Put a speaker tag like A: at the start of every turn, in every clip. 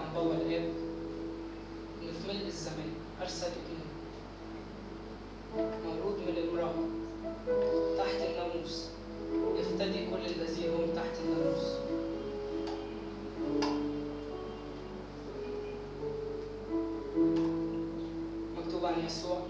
A: عن بابا الاب في ملء الزمان. أرسل إليه. مولود من امرأة تحت الناموس. يفتدي كل الذي هم تحت الناموس. مكتوب عن يسوع.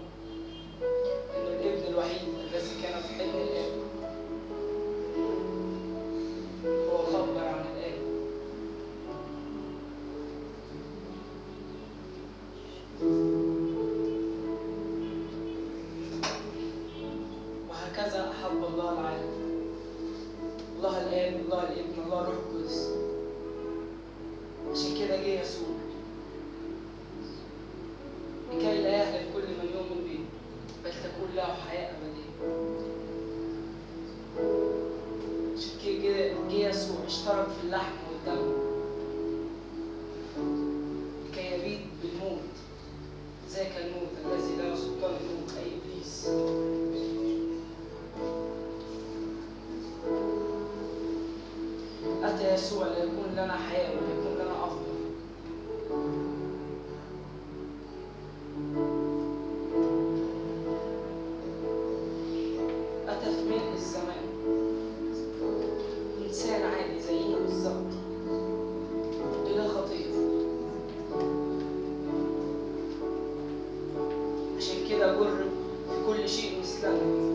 A: she was slow.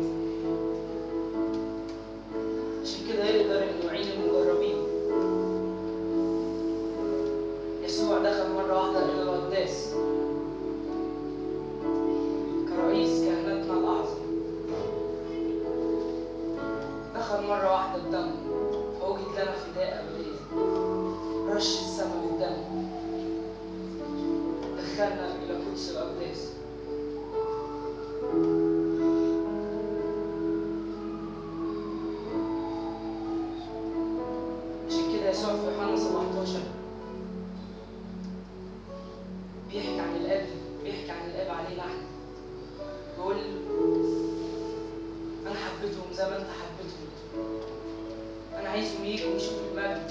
A: خليك ويشوف المجد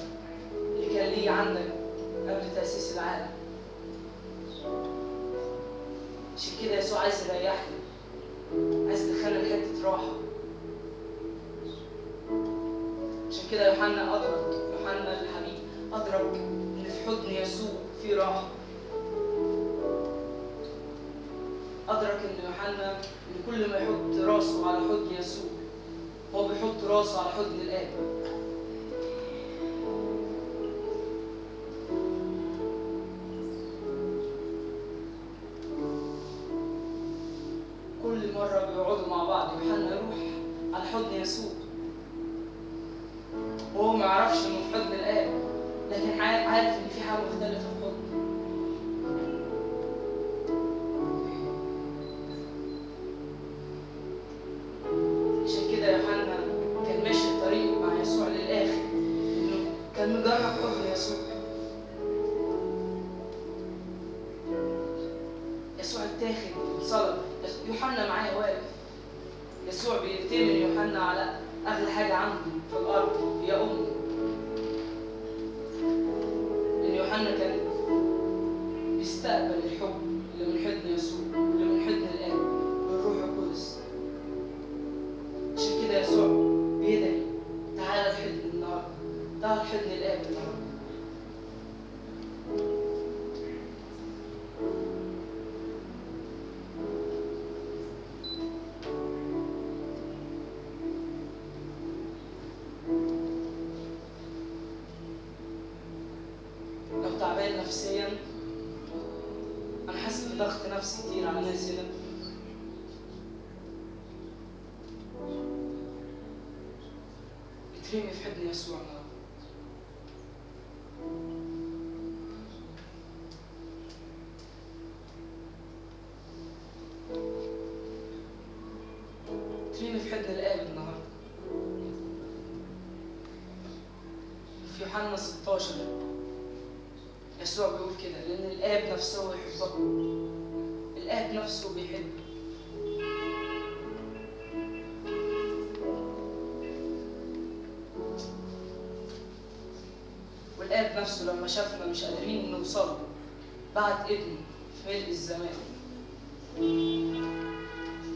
A: اللي كان ليه عندك قبل تأسيس العالم. عشان كده يسوع عايز يريحك عايز يدخلك حتة راحة. عشان كده يوحنا أدرك يوحنا الحبيب أدرك إن في حضن يسوع في راحة. أدرك إن يوحنا إن كل ما يحط راسه على حضن يسوع هو بيحط راسه على حضن الآب. عليا نفسيا. أنا حاسس بضغط نفسي كتير على الناس هنا. اترمي في حضن يسوع والآب نفسه لما شافنا مش قادرين نوصل له. بعت ابنه في ملء الزمان.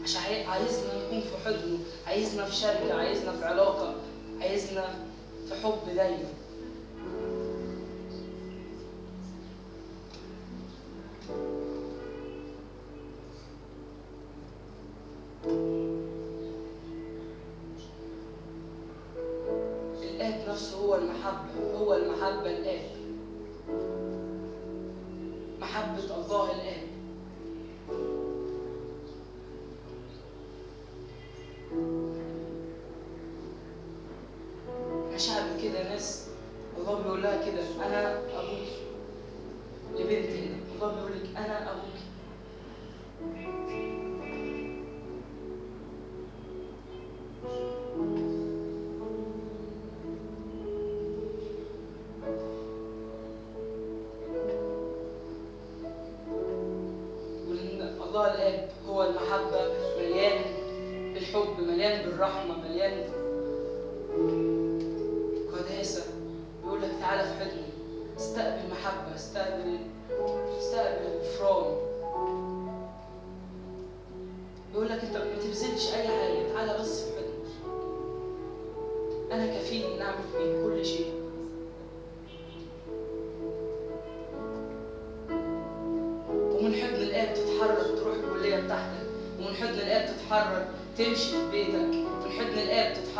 A: عشان عايزنا نكون في حضنه عايزنا في شركه عايزنا في علاقة عايزنا في حب دايما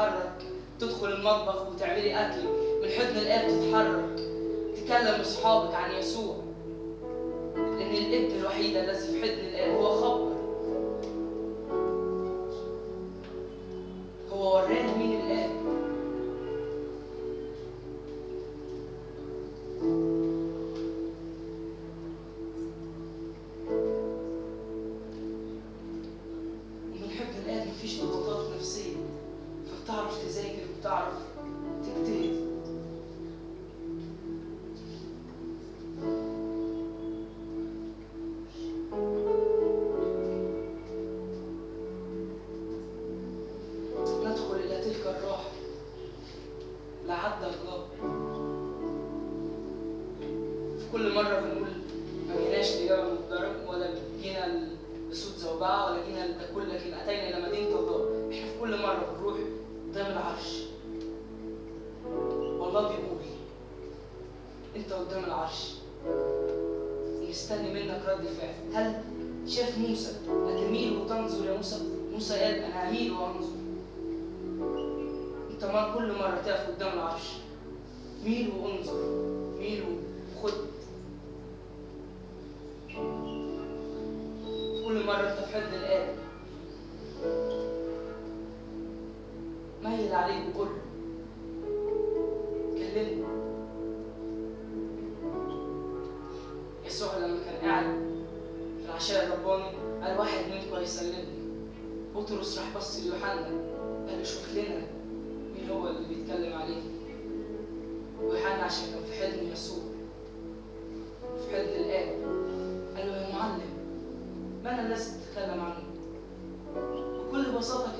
A: تتحرك تدخل المطبخ وتعملي أكل من حضن الاب تتحرك. تكلم أصحابك عن يسوع لأن الابن الوحيد الذي في حضن الاب هو خبر كل مرة بنقول ما جيناش لجبل مضطرب ولا جينا لصوت زوبعة ولا جينا لتكل لكن أتينا إلى مدينة الله إحنا في كل مرة بنروح قدام العرش. والله بيقول أنت قدام العرش. ومستني منك رد فعل هل شاف موسى؟ هتميل وتنظر يا موسى؟ موسى قال أنا هميل وأنظر. أنت ما كل مرة تقف قدام العرش. ميل وأنظر. ميل وخد حضن الآب ميل عليه وقول كلمني. يسوع لما كان قاعد في العشاء الرباني قال واحد منكم هيسلمني. بطرس راح بص ليوحنا قال له شوف لنا مين هو اللي بيتكلم عليه. ويوحنا عشان كان في حضن يسوع في حضن الآب ما أنا الذي تتكلم عنه. بكل بساطة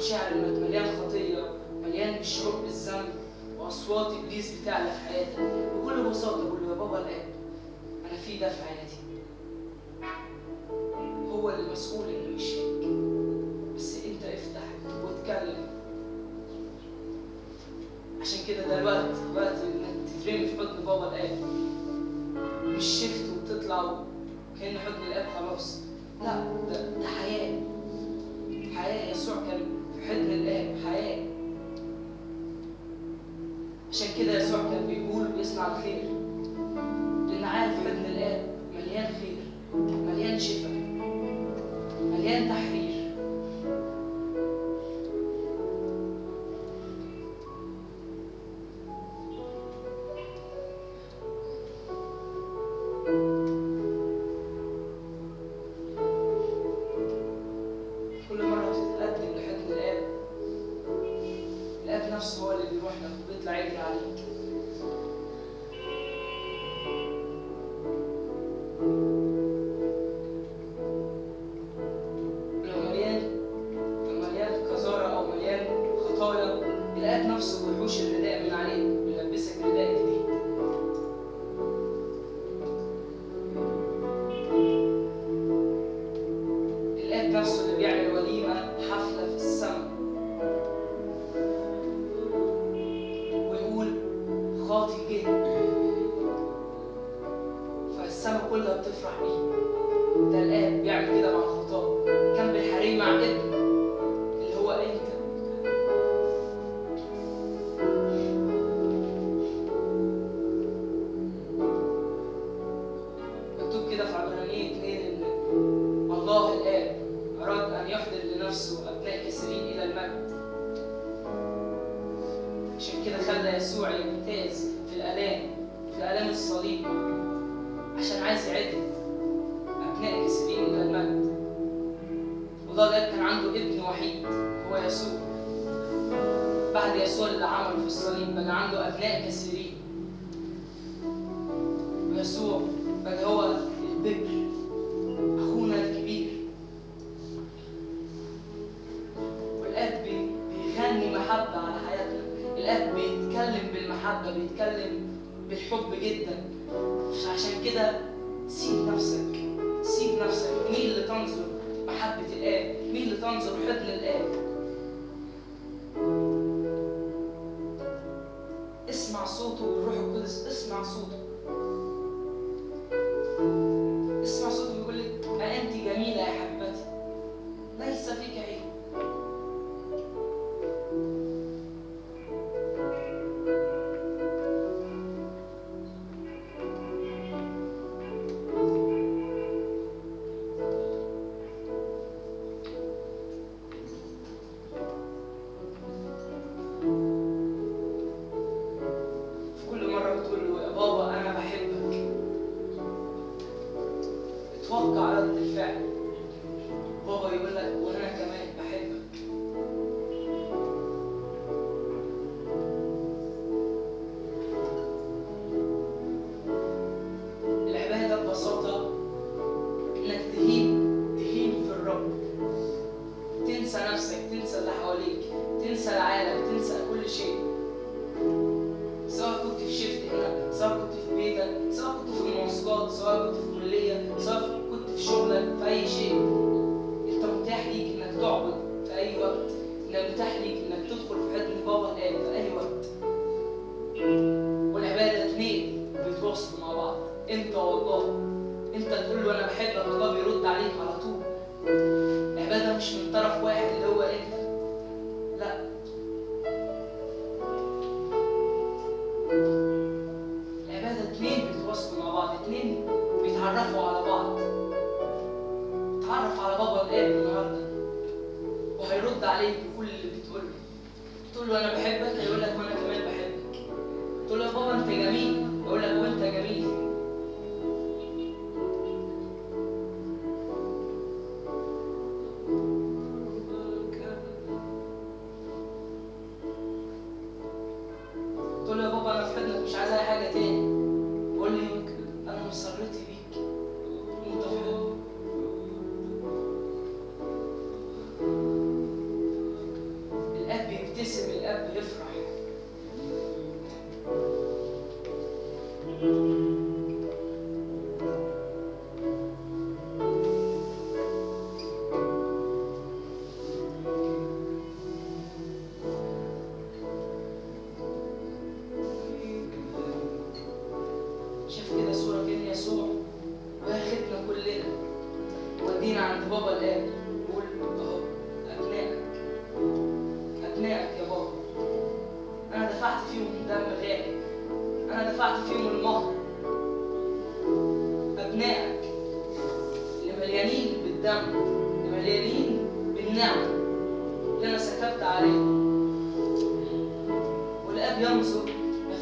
A: لو شاعر إنك مليان خطية مليان بالشعور بالذنب وأصوات إبليس بتعلى في حياتك. بكل بساطة قول له يا بابا الآب أنا في ده في حياتي. هو اللي مسؤول إنه يشفيك السماء كلها بتفرح بيه. ده الآب بيعمل كده مع الخطاة. بيتكلم بالحب جدا. عشان كده سيب نفسك سيب نفسك. مين اللي تنظر محبة الآب؟ مين اللي تنظر حضن الآب؟ اسمع صوته والروح القدس اسمع صوته. انت تقول له أنا بحبك الله بيرد عليك على طول. العباده مش من طرف واحد اللي هو انت لا. العباده اتنين بيتواصلوا مع بعض اتنين بيتعرفوا على بعض. اتعرف على بابا الآب النهارده وهيرد عليك بكل اللي بتقوله. تقول له أنا بحبك. هيقول لك وأنا كمان بحبك. تقول له يا بابا أنت جميل. that this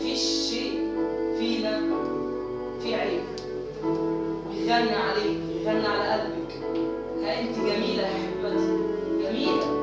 A: فيش شيء فينا في عيب ويغنى عليك يغنى على قلبك. ها انت جميلة يا حبيبتي. جميلة.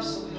B: والاب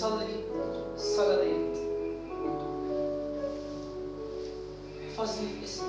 B: solely solidarity. Firstly, is